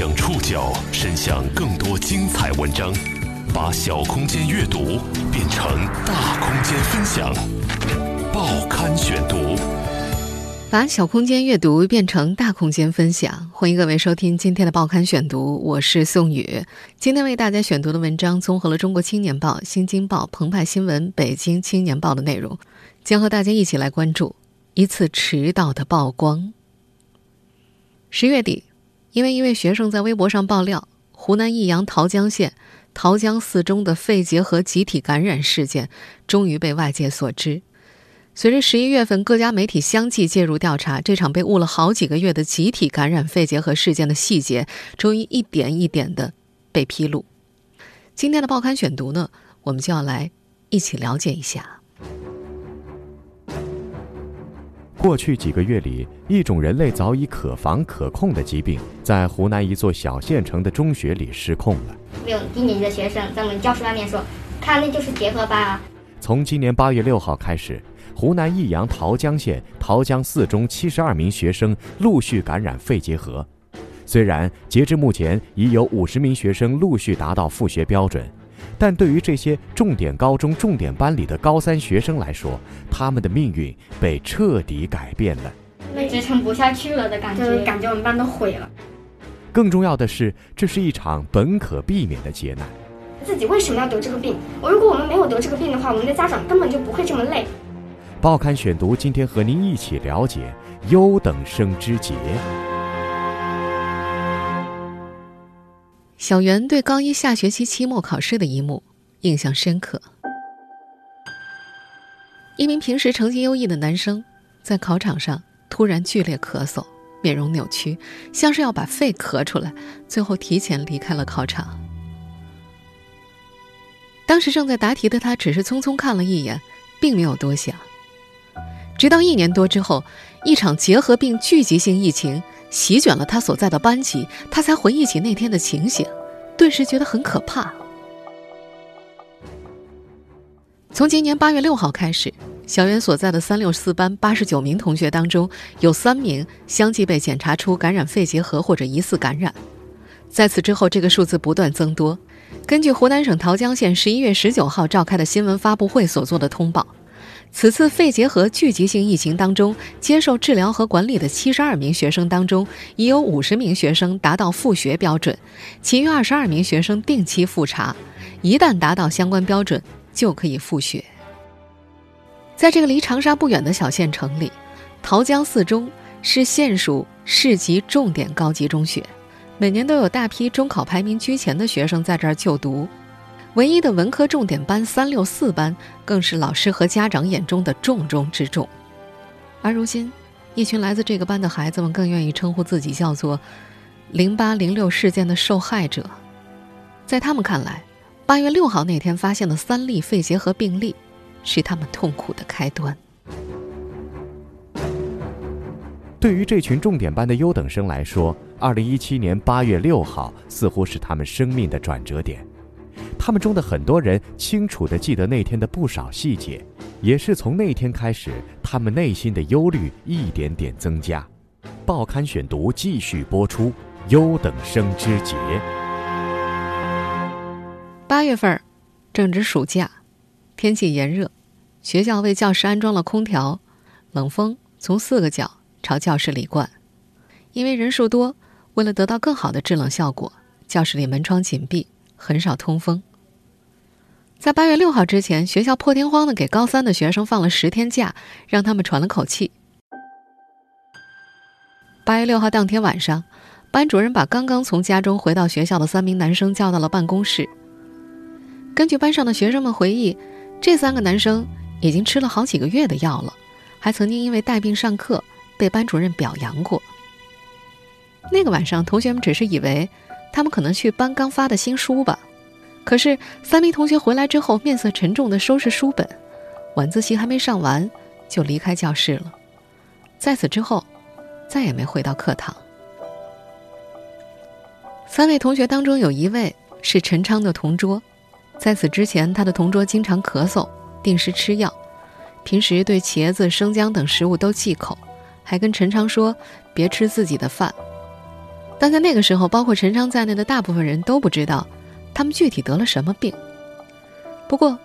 将触角伸向更多精彩文章，把小空间阅读变成大空间分享。报刊选读，把小空间阅读变成大空间分享。欢迎各位收听今天的报刊选读，我是宋宇。今天为大家选读的文章综合了《中国青年报》《新京报》《澎湃新闻》《北京青年报》的内容，将和大家一起来关注一次迟到的曝光。十月底。因为一位学生在微博上爆料，湖南益阳桃江县桃江四中的肺结核集体感染事件，终于被外界所知。随着十一月份各家媒体相继介入调查，这场被误了好几个月的集体感染肺结核事件的细节，终于一点一点的被披露。今天的报刊选读呢，我们就要来一起了解一下。过去几个月里，一种人类早已可防可控的疾病，在湖南一座小县城的中学里失控了。有低年级的学生在我们教室外面说：“看，那就是结核吧。”从今年八月六号开始，湖南益阳桃江县桃江四中七十二名学生陆续感染肺结核。虽然截至目前已有五十名学生陆续达到复学标准。但对于这些重点高中重点班里的高三学生来说，他们的命运被彻底改变了，支撑不下去了的感觉，感觉我们班都毁了。更重要的是，这是一场本可避免的劫难。自己为什么要得这个病？我如果我们没有得这个病的话，我们的家长根本就不会这么累。报刊选读，今天和您一起了解优等生之劫。小袁对高一下学期期末考试的一幕印象深刻。一名平时成绩优异的男生，在考场上突然剧烈咳嗽，面容扭曲，像是要把肺咳出来，最后提前离开了考场。当时正在答题的他，只是匆匆看了一眼，并没有多想。直到一年多之后，一场结核病聚集性疫情。席卷了他所在的班级，他才回忆起那天的情形，顿时觉得很可怕。从今年八月六号开始，小袁所在的三六四班八十九名同学当中，有三名相继被检查出感染肺结核或者疑似感染。在此之后，这个数字不断增多。根据湖南省桃江县十一月十九号召开的新闻发布会所做的通报。此次肺结核聚集性疫情当中，接受治疗和管理的七十二名学生当中，已有五十名学生达到复学标准，其余二十二名学生定期复查，一旦达到相关标准，就可以复学。在这个离长沙不远的小县城里，桃江四中是县属市级重点高级中学，每年都有大批中考排名居前的学生在这儿就读。唯一的文科重点班三六四班，更是老师和家长眼中的重中之重。而如今，一群来自这个班的孩子们更愿意称呼自己叫做“零八零六事件的受害者”。在他们看来，八月六号那天发现的三例肺结核病例，是他们痛苦的开端。对于这群重点班的优等生来说，二零一七年八月六号似乎是他们生命的转折点。他们中的很多人清楚地记得那天的不少细节，也是从那天开始，他们内心的忧虑一点点增加。报刊选读继续播出：优等生之劫。八月份，正值暑假，天气炎热，学校为教室安装了空调，冷风从四个角朝教室里灌。因为人数多，为了得到更好的制冷效果，教室里门窗紧闭，很少通风。在八月六号之前，学校破天荒的给高三的学生放了十天假，让他们喘了口气。八月六号当天晚上，班主任把刚刚从家中回到学校的三名男生叫到了办公室。根据班上的学生们回忆，这三个男生已经吃了好几个月的药了，还曾经因为带病上课被班主任表扬过。那个晚上，同学们只是以为他们可能去搬刚发的新书吧。可是，三名同学回来之后，面色沉重地收拾书本，晚自习还没上完，就离开教室了。在此之后，再也没回到课堂。三位同学当中，有一位是陈昌的同桌，在此之前，他的同桌经常咳嗽，定时吃药，平时对茄子、生姜等食物都忌口，还跟陈昌说别吃自己的饭。但在那个时候，包括陈昌在内的大部分人都不知道他们具体得了什么病。不过，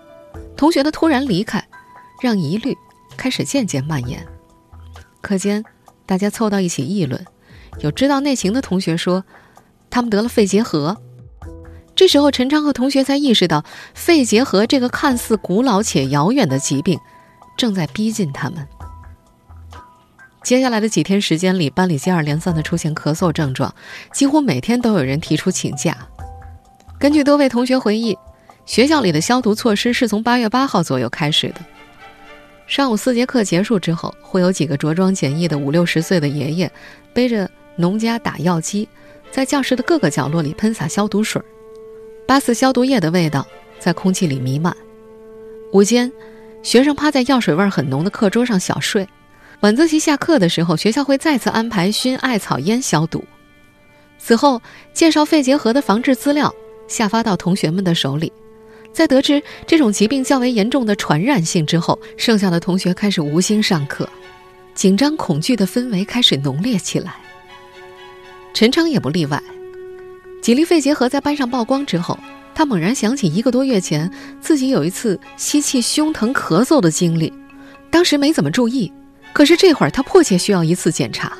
同学的突然离开，让疑虑开始渐渐蔓延。课间，大家凑到一起议论，有知道内情的同学说，他们得了肺结核。这时候，陈昌和同学才意识到，肺结核这个看似古老且遥远的疾病，正在逼近他们。接下来的几天时间里，班里接二连三的出现咳嗽症状，几乎每天都有人提出请假。根据多位同学回忆，学校里的消毒措施是从八月八号左右开始的。上午四节课结束之后，会有几个着装简易的五六十岁的爷爷，背着农家打药机，在教室的各个角落里喷洒消毒水。八四消毒液的味道在空气里弥漫。午间，学生趴在药水味很浓的课桌上小睡。晚自习下课的时候，学校会再次安排熏艾草烟消毒。此后，介绍肺结核的防治资料下发到同学们的手里。在得知这种疾病较为严重的传染性之后，剩下的同学开始无心上课，紧张恐惧的氛围开始浓烈起来。陈昌也不例外。几例肺结核在班上曝光之后，他猛然想起一个多月前自己有一次吸气胸疼咳嗽的经历，当时没怎么注意，可是这会儿他迫切需要一次检查。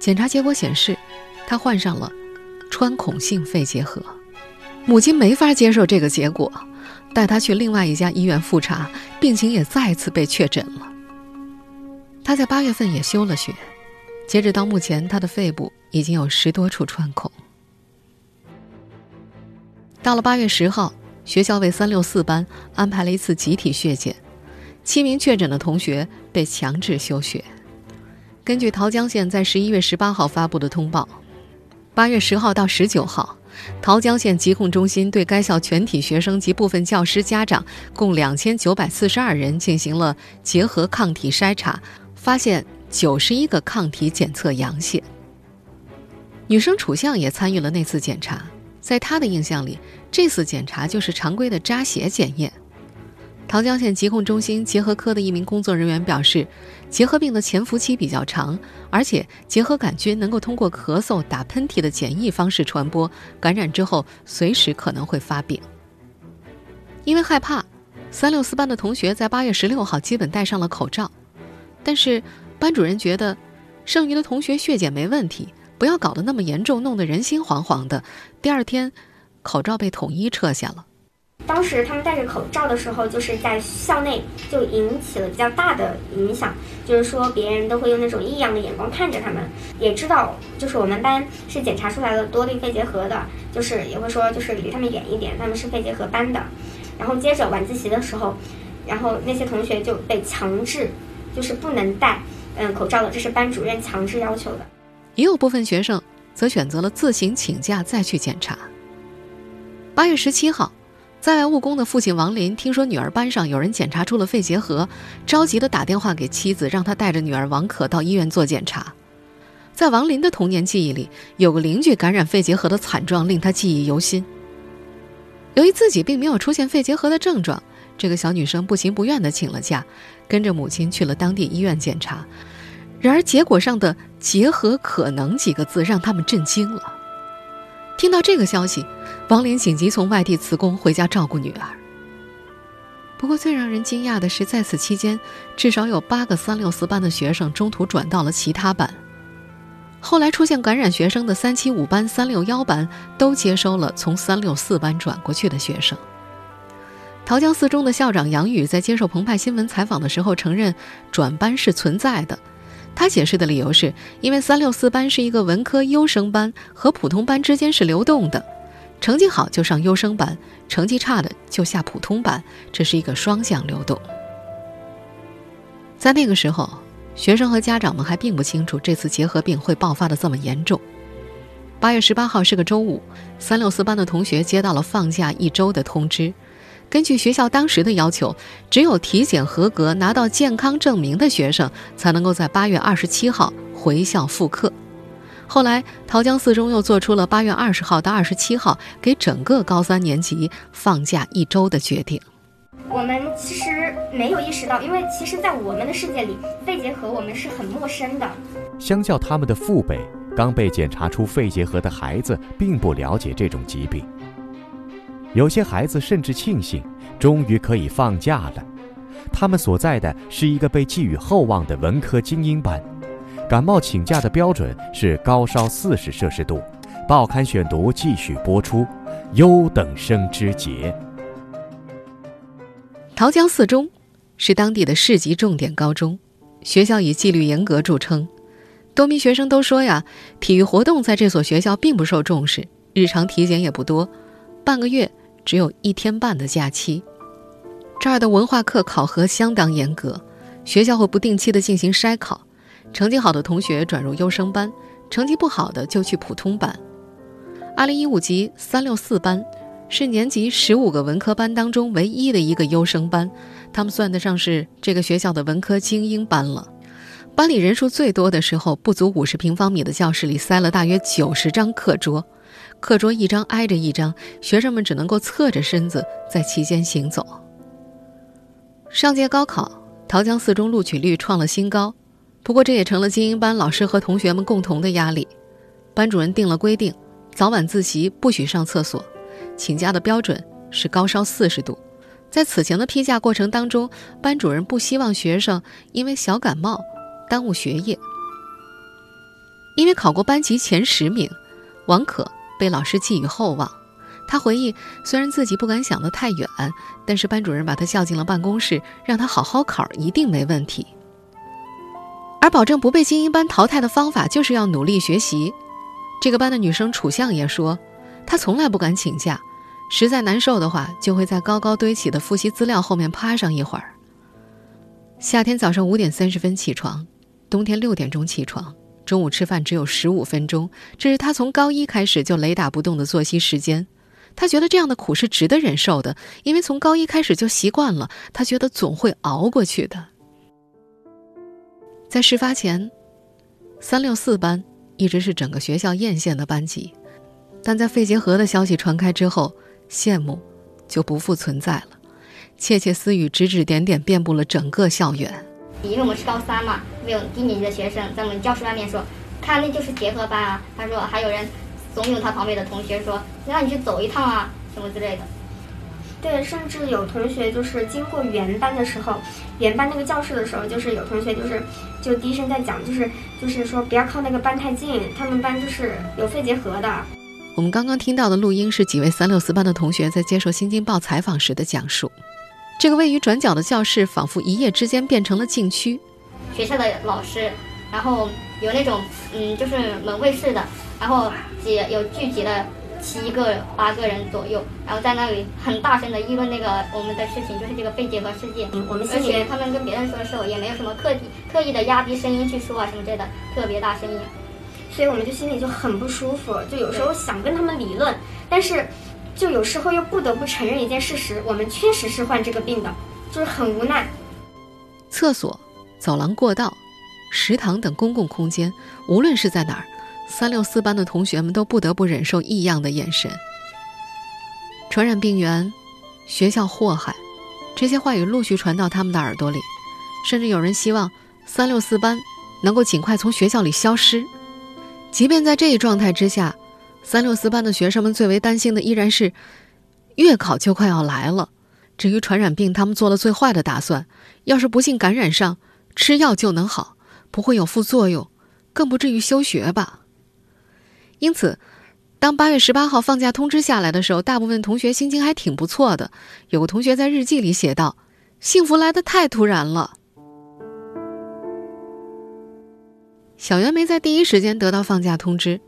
检查结果显示，他患上了穿孔性肺结核，母亲没法接受这个结果，带他去另外一家医院复查，病情也再次被确诊了。他在八月份也休了学，截止到目前，他的肺部已经有十多处穿孔。到了八月十号，学校为三六四班安排了一次集体血检，七名确诊的同学被强制休学。根据桃江县在十一月十八号发布的通报，八月十号到十九号，桃江县疾控中心对该校全体学生及部分教师家长共两千九百四十二人进行了结核抗体筛查，发现九十一个抗体检测阳性。女生楚相也参与了那次检查。在她的印象里，这次检查就是常规的扎血检验。桃江县疾控中心结核科的一名工作人员表示，结核病的潜伏期比较长，而且结核杆菌能够通过咳嗽、打喷嚏的简易方式传播，感染之后随时可能会发病。因为害怕，三六四班的同学在八月十六号基本戴上了口罩，但是班主任觉得，剩余的同学血检没问题。不要搞得那么严重，弄得人心惶惶的。第二天，口罩被统一撤下了。当时他们戴着口罩的时候，就是在校内就引起了比较大的影响，就是说别人都会用那种异样的眼光看着他们，也知道就是我们班是检查出来了多例肺结核的，就是也会说就是离他们远一点，他们是肺结核班的。然后接着晚自习的时候，然后那些同学就被强制就是不能戴嗯口罩的，这是班主任强制要求的。也有部分学生则选择了自行请假再去检查。八月十七号，在外务工的父亲王林听说女儿班上有人检查出了肺结核，着急的打电话给妻子，让他带着女儿王可到医院做检查。在王林的童年记忆里，有个邻居感染肺结核的惨状令他记忆犹新。由于自己并没有出现肺结核的症状，这个小女生不情不愿地请了假，跟着母亲去了当地医院检查。然而，结果上的“结合可能”几个字让他们震惊了。听到这个消息，王林紧急从外地辞工回家照顾女儿。不过，最让人惊讶的是，在此期间，至少有八个三六四班的学生中途转到了其他班。后来出现感染学生的三七五班、三六幺班都接收了从三六四班转过去的学生。桃江四中的校长杨宇在接受澎湃新闻采访的时候承认，转班是存在的。他解释的理由是，因为三六四班是一个文科优生班，和普通班之间是流动的，成绩好就上优生班，成绩差的就下普通班，这是一个双向流动。在那个时候，学生和家长们还并不清楚这次结核病会爆发的这么严重。八月十八号是个周五，三六四班的同学接到了放假一周的通知。根据学校当时的要求，只有体检合格、拿到健康证明的学生才能够在八月二十七号回校复课。后来，桃江四中又做出了八月二十号到二十七号给整个高三年级放假一周的决定。我们其实没有意识到，因为其实，在我们的世界里，肺结核我们是很陌生的。相较他们的父辈。刚被检查出肺结核的孩子并不了解这种疾病。有些孩子甚至庆幸，终于可以放假了。他们所在的是一个被寄予厚望的文科精英班，感冒请假的标准是高烧四十摄氏度。报刊选读继续播出，优等生之节。桃江四中是当地的市级重点高中，学校以纪律严格著称。多名学生都说呀，体育活动在这所学校并不受重视，日常体检也不多，半个月只有一天半的假期。这儿的文化课考核相当严格，学校会不定期的进行筛考，成绩好的同学转入优生班，成绩不好的就去普通班。二零一五级三六四班是年级十五个文科班当中唯一的一个优生班，他们算得上是这个学校的文科精英班了。班里人数最多的时候，不足五十平方米的教室里塞了大约九十张课桌，课桌一张挨着一张，学生们只能够侧着身子在其间行走。上届高考，桃江四中录取率创了新高，不过这也成了精英班老师和同学们共同的压力。班主任定了规定，早晚自习不许上厕所，请假的标准是高烧四十度。在此前的批假过程当中，班主任不希望学生因为小感冒耽误学业。因为考过班级前十名，王可被老师寄予厚望。他回忆，虽然自己不敢想得太远，但是班主任把他叫进了办公室，让他好好考，一定没问题。而保证不被精英班淘汰的方法，就是要努力学习。这个班的女生楚相也说，她从来不敢请假，实在难受的话，就会在高高堆起的复习资料后面趴上一会儿。夏天早上五点三十分起床，冬天六点钟起床，中午吃饭只有十五分钟，这是她从高一开始就雷打不动的作息时间。她觉得这样的苦是值得忍受的，因为从高一开始就习惯了。她觉得总会熬过去的。在事发前，三六四班一直是整个学校艳羡的班级，但在肺结核的消息传开之后，羡慕就不复存在了。窃窃私语、指指点点遍布了整个校园。因为我们是高三嘛，没有低年级的学生在我们教室外面说：“看，那就是结合班啊。”他说还有人。怂恿他旁边的同学说：“让你去走一趟啊，什么之类的。”对，甚至有同学就是经过原班的时候，原班那个教室的时候，就是有同学就是就低声在讲，就是就是说不要靠那个班太近，他们班就是有肺结核的。我们刚刚听到的录音是几位三六四班的同学在接受《新京报》采访时的讲述。这个位于转角的教室，仿佛一夜之间变成了禁区。学校的老师，然后有那种嗯，就是门卫室的。然后几有聚集了七个八个人左右，然后在那里很大声的议论那个我们的事情，就是这个肺结核事件。我们而且他们跟别人说的时候也没有什么刻意刻意的压低声音去说啊什么之类的，特别大声音。所以我们就心里就很不舒服，就有时候想跟他们理论，但是就有时候又不得不承认一件事实：我们确实是患这个病的，就是很无奈。厕所、走廊、过道、食堂等公共空间，无论是在哪儿。三六四班的同学们都不得不忍受异样的眼神。传染病源，学校祸害，这些话语陆续传到他们的耳朵里，甚至有人希望三六四班能够尽快从学校里消失。即便在这一状态之下，三六四班的学生们最为担心的依然是月考就快要来了。至于传染病，他们做了最坏的打算：要是不幸感染上，吃药就能好，不会有副作用，更不至于休学吧。因此，当八月十八号放假通知下来的时候，大部分同学心情还挺不错的。有个同学在日记里写道：“幸福来得太突然了。”小袁没在第一时间得到放假通知，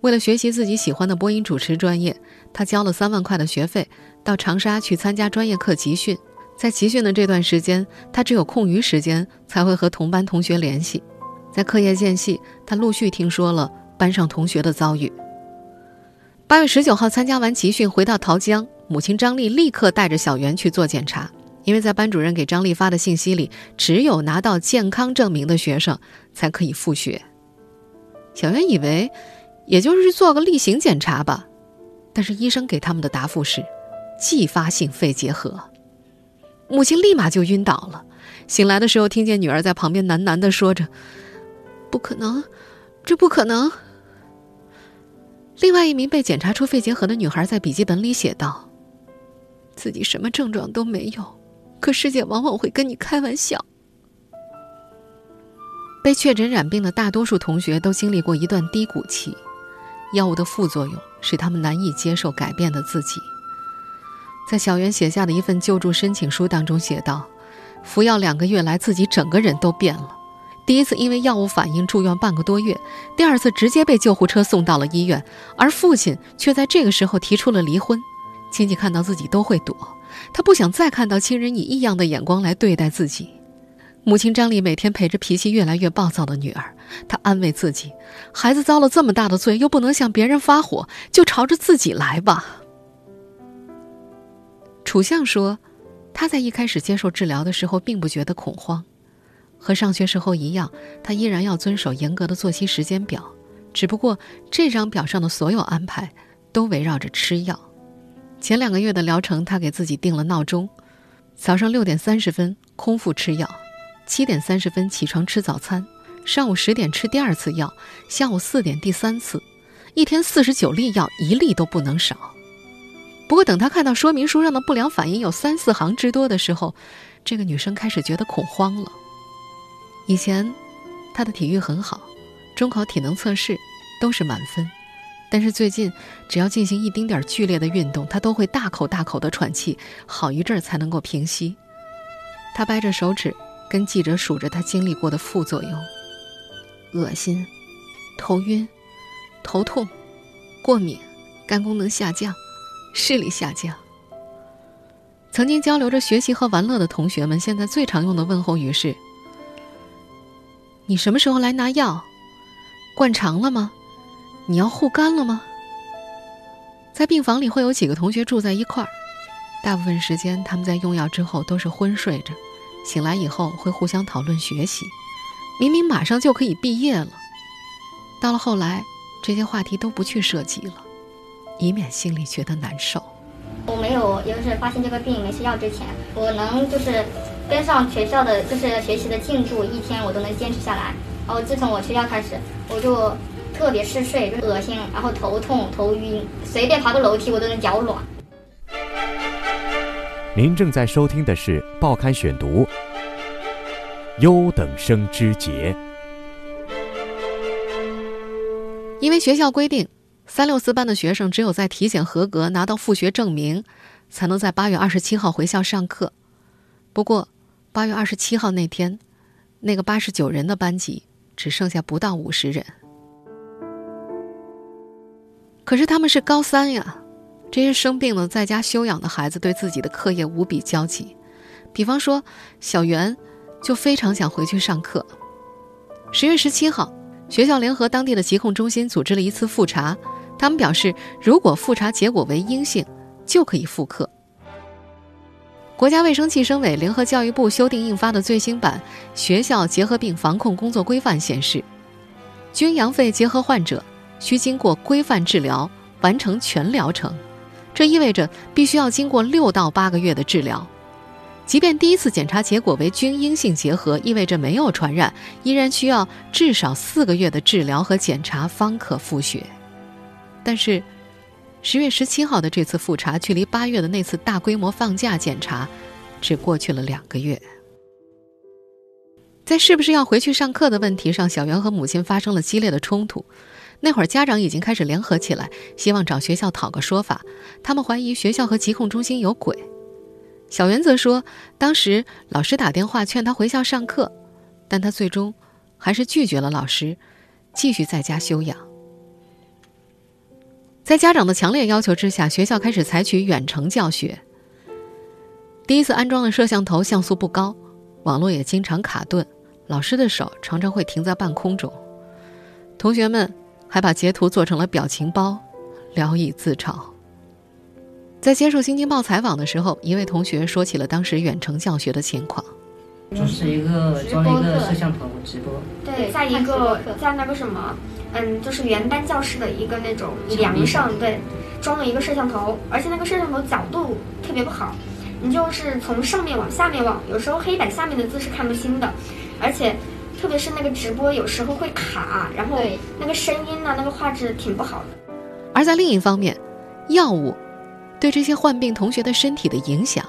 为了学习自己喜欢的播音主持专业，他交了三万块的学费，到长沙去参加专业课集训。在集训的这段时间，他只有空余时间才会和同班同学联系。在课业间隙，他陆续听说了。班上同学的遭遇。八月十九号参加完集训，回到桃江，母亲张丽立刻带着小袁去做检查，因为在班主任给张丽发的信息里，只有拿到健康证明的学生才可以复学。小袁以为，也就是做个例行检查吧，但是医生给他们的答复是，继发性肺结核。母亲立马就晕倒了，醒来的时候听见女儿在旁边喃喃地说着：“不可能。”这不可能！另外一名被检查出肺结核的女孩在笔记本里写道：“自己什么症状都没有，可世界往往会跟你开玩笑。”被确诊染病的大多数同学都经历过一段低谷期，药物的副作用使他们难以接受改变的自己。在小袁写下的一份救助申请书当中写道：“服药两个月来，自己整个人都变了。第一次因为药物反应住院半个多月，第二次直接被救护车送到了医院，而父亲却在这个时候提出了离婚。亲戚看到自己都会躲，他不想再看到亲人以异样的眼光来对待自己。”母亲张丽每天陪着脾气越来越暴躁的女儿，她安慰自己：孩子遭了这么大的罪，又不能向别人发火，就朝着自己来吧。楚相说，他在一开始接受治疗的时候，并不觉得恐慌，和上学时候一样，他依然要遵守严格的作息时间表，只不过这张表上的所有安排都围绕着吃药。前两个月的疗程，他给自己定了闹钟，早上六点三十分空腹吃药。七点三十分起床吃早餐，上午十点吃第二次药，下午四点第三次，一天四十九粒药，一粒都不能少。不过等他看到说明书上的不良反应有三四行之多的时候，这个女生开始觉得恐慌了。以前，他的体育很好，中考体能测试都是满分，但是最近只要进行一丁点儿剧烈的运动，他都会大口大口的喘气，好一阵儿才能够平息。他掰着手指。跟记者数着他经历过的副作用：恶心、头晕、头痛、过敏、肝功能下降、视力下降。曾经交流着学习和玩乐的同学们，现在最常用的问候语是：“你什么时候来拿药？灌肠了吗？你要护肝了吗？”在病房里会有几个同学住在一块儿，大部分时间他们在用药之后都是昏睡着。醒来以后会互相讨论学习，明明马上就可以毕业了，到了后来，这些话题都不去涉及了，以免心里觉得难受。我没有，就是发现这个病没吃药之前，我能就是跟上学校的就是学习的进度，一天我都能坚持下来。然后自从我学校开始，我就特别嗜睡，就恶心，然后头痛、头晕，随便爬个楼梯我都能脚软。您正在收听的是《报刊选读》，优等生之节。因为学校规定，三六四班的学生只有在体检合格、拿到复学证明，才能在八月二十七号回校上课。不过，八月二十七号那天，那个八十九人的班级只剩下不到五十人。可是他们是高三呀。这些生病了在家休养的孩子对自己的课业无比焦急，比方说小袁，就非常想回去上课。十月十七号，学校联合当地的疾控中心组织了一次复查，他们表示，如果复查结果为阴性，就可以复课。国家卫生计生委联合教育部修订印发的最新版《学校结核病防控工作规范》显示，均阳肺结核患者需经过规范治疗，完成全疗程。这意味着必须要经过六到八个月的治疗，即便第一次检查结果为均阴性结核，意味着没有传染，依然需要至少四个月的治疗和检查方可复学。但是，十月十七号的这次复查，距离八月的那次大规模放假检查，只过去了两个月。在是不是要回去上课的问题上，小袁和母亲发生了激烈的冲突。那会儿，家长已经开始联合起来，希望找学校讨个说法。他们怀疑学校和疾控中心有鬼。小袁则说，当时老师打电话劝他回校上课，但他最终还是拒绝了老师，继续在家休养。在家长的强烈要求之下，学校开始采取远程教学。第一次安装的摄像头像素不高，网络也经常卡顿，老师的手常常会停在半空中，同学们。还把截图做成了表情包，聊以自嘲。在接受《新京报》采访的时候，一位同学说起了当时远程教学的情况：就是一个装了一个摄像头直播，对，在一个在那个什么，嗯，就是原班教室的一个那种梁上，对，装了一个摄像头，而且那个摄像头角度特别不好，你就是从上面往下面望，有时候黑板下面的字是看不清的，而且。特别是那个直播有时候会卡，然后那个声音呢，那个画质挺不好的。而在另一方面，药物对这些患病同学的身体的影响，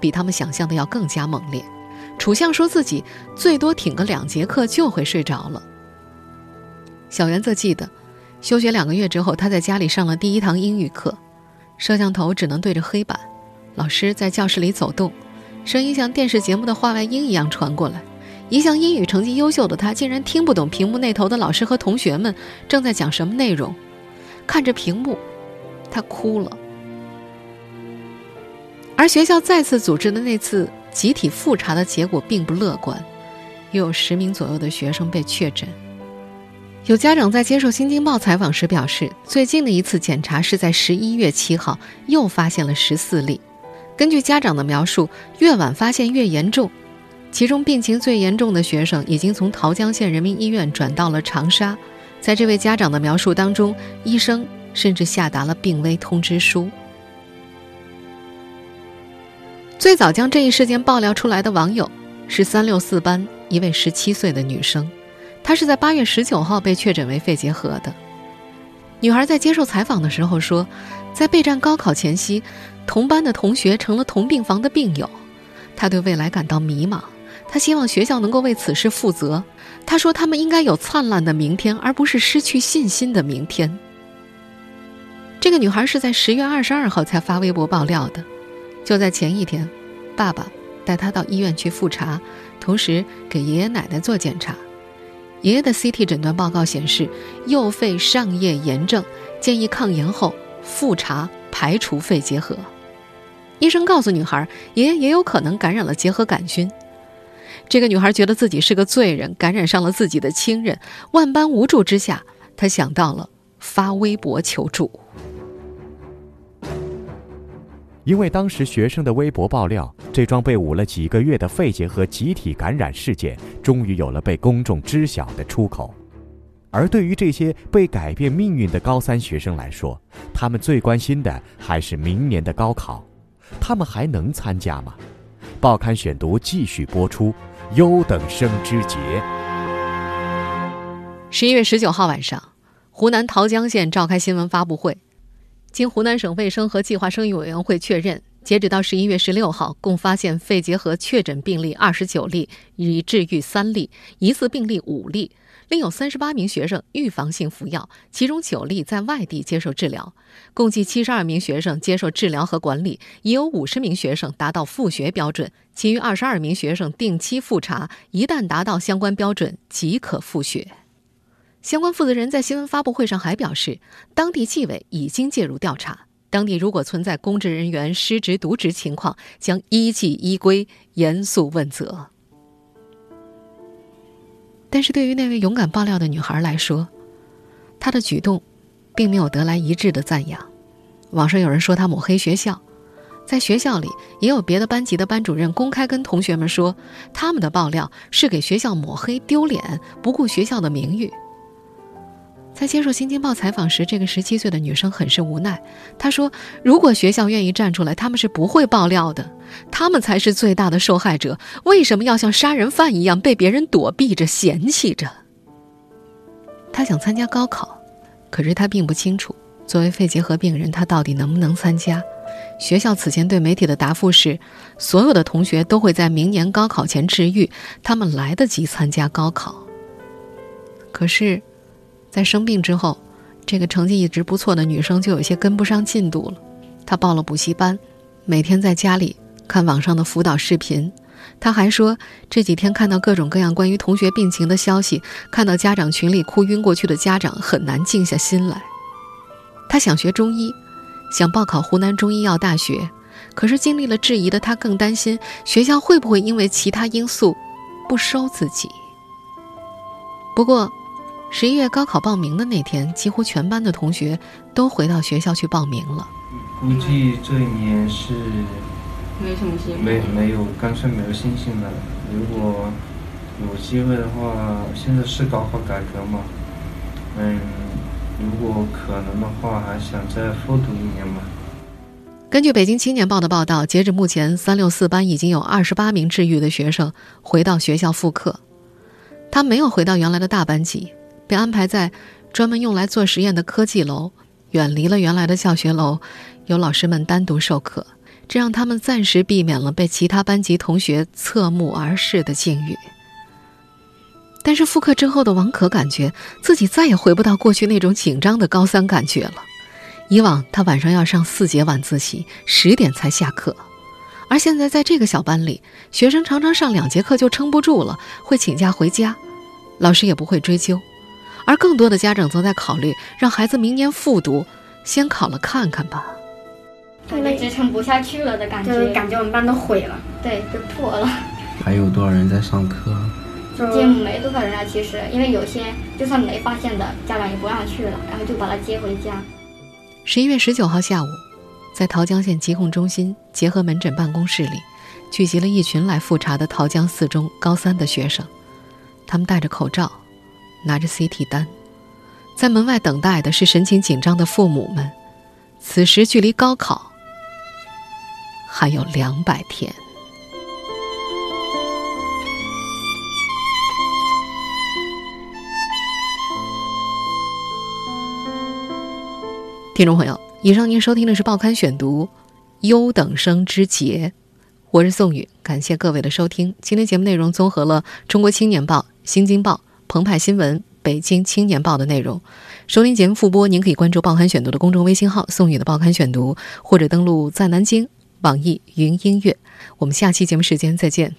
比他们想象的要更加猛烈。楚相说自己最多挺个两节课就会睡着了。小袁则记得，休学两个月之后，他在家里上了第一堂英语课，摄像头只能对着黑板，老师在教室里走动，声音像电视节目的话外音一样传过来。一向英语成绩优秀的他，竟然听不懂屏幕那头的老师和同学们正在讲什么内容。看着屏幕，他哭了。而学校再次组织的那次集体复查的结果并不乐观，又有十名左右的学生被确诊。有家长在接受《新京报》采访时表示，最近的一次检查是在十一月七号，又发现了十四例。根据家长的描述，越晚发现越严重。其中病情最严重的学生已经从桃江县人民医院转到了长沙。在这位家长的描述当中，医生甚至下达了病危通知书。最早将这一事件爆料出来的网友是三六四班一位十七岁的女生，她是在八月十九号被确诊为肺结核的。女孩在接受采访的时候说，在备战高考前夕，同班的同学成了同病房的病友，她对未来感到迷茫。她希望学校能够为此事负责。他说：“他们应该有灿烂的明天，而不是失去信心的明天。”这个女孩是在十月二十二号才发微博爆料的。就在前一天，爸爸带她到医院去复查，同时给爷爷奶奶做检查。爷爷的 CT 诊断报告显示右肺上叶炎症，建议抗炎后复查排除肺结核。医生告诉女孩，爷爷也有可能感染了结核杆菌。这个女孩觉得自己是个罪人，感染上了自己的亲人，万般无助之下，她想到了发微博求助。因为当时学生的微博爆料，这桩被捂了几个月的肺结核集体感染事件，终于有了被公众知晓的出口。而对于这些被改变命运的高三学生来说，他们最关心的还是明年的高考，他们还能参加吗？报刊选读继续播出。优等生之节。十一月十九号晚上，湖南桃江县召开新闻发布会。经湖南省卫生和计划生育委员会确认，截止到十一月十六号，共发现肺结核确诊病例二十九例，已治愈三例，疑似病例五例。另有三十八名学生预防性服药，其中九例在外地接受治疗，共计七十二名学生接受治疗和管理，已有五十名学生达到复学标准，其余二十二名学生定期复查，一旦达到相关标准即可复学。相关负责人在新闻发布会上还表示，当地纪委已经介入调查，当地如果存在公职人员失职渎职情况，将依纪依规严肃问责。但是对于那位勇敢爆料的女孩来说，她的举动，并没有得来一致的赞扬。网上有人说她抹黑学校，在学校里也有别的班级的班主任公开跟同学们说，他们的爆料是给学校抹黑丢脸，不顾学校的名誉。在接受《新京报》采访时，这个十七岁的女生很是无奈。她说：“如果学校愿意站出来，他们是不会爆料的。他们才是最大的受害者。为什么要像杀人犯一样被别人躲避着、嫌弃着？”她想参加高考，可是她并不清楚，作为肺结核病人，她到底能不能参加。学校此前对媒体的答复是：所有的同学都会在明年高考前治愈，他们来得及参加高考。可是。在生病之后，这个成绩一直不错的女生就有些跟不上进度了。她报了补习班，每天在家里看网上的辅导视频。她还说，这几天看到各种各样关于同学病情的消息，看到家长群里哭晕过去的家长，很难静下心来。她想学中医，想报考湖南中医药大学，可是经历了质疑的她更担心学校会不会因为其他因素不收自己。不过。十一月高考报名的那天，几乎全班的同学都回到学校去报名了。估计这一年是没什么心，没没有，干脆没有信心了。如果有机会的话，现在是高考改革嘛，嗯，如果可能的话，还想再复读一年嘛。根据北京青年报的报道，截止目前，三六四班已经有二十八名治愈的学生回到学校复课，他没有回到原来的大班级。被安排在专门用来做实验的科技楼，远离了原来的教学楼，由老师们单独授课，这让他们暂时避免了被其他班级同学侧目而视的境遇。但是复课之后的王可感觉自己再也回不到过去那种紧张的高三感觉了。以往他晚上要上四节晚自习，十点才下课，而现在在这个小班里，学生常常上两节课就撑不住了，会请假回家，老师也不会追究。而更多的家长则在考虑让孩子明年复读，先考了看看吧。感觉支撑不下去了的感觉，感觉我们班都毁了，对，就破了。还有多少人在上课？接没多少人啊，其实，因为有些就算没发现的家长也不让去了，然后就把他接回家。十一月十九号下午，在桃江县疾控中心结合门诊办公室里，聚集了一群来复查的桃江四中高三的学生，他们戴着口罩，拿着 CT 单，在门外等待的是神情紧张的父母们。此时距离高考还有两百天。听众朋友，以上您收听的是《报刊选读》，优等生之节，我是宋宇，感谢各位的收听。今天节目内容综合了《中国青年报》《新京报》《澎湃新闻》《北京青年报》的内容。收听节目复播，您可以关注《报刊选读》的公众微信号“宋宇的报刊选读”，或者登录在南京网易云音乐。我们下期节目时间再见。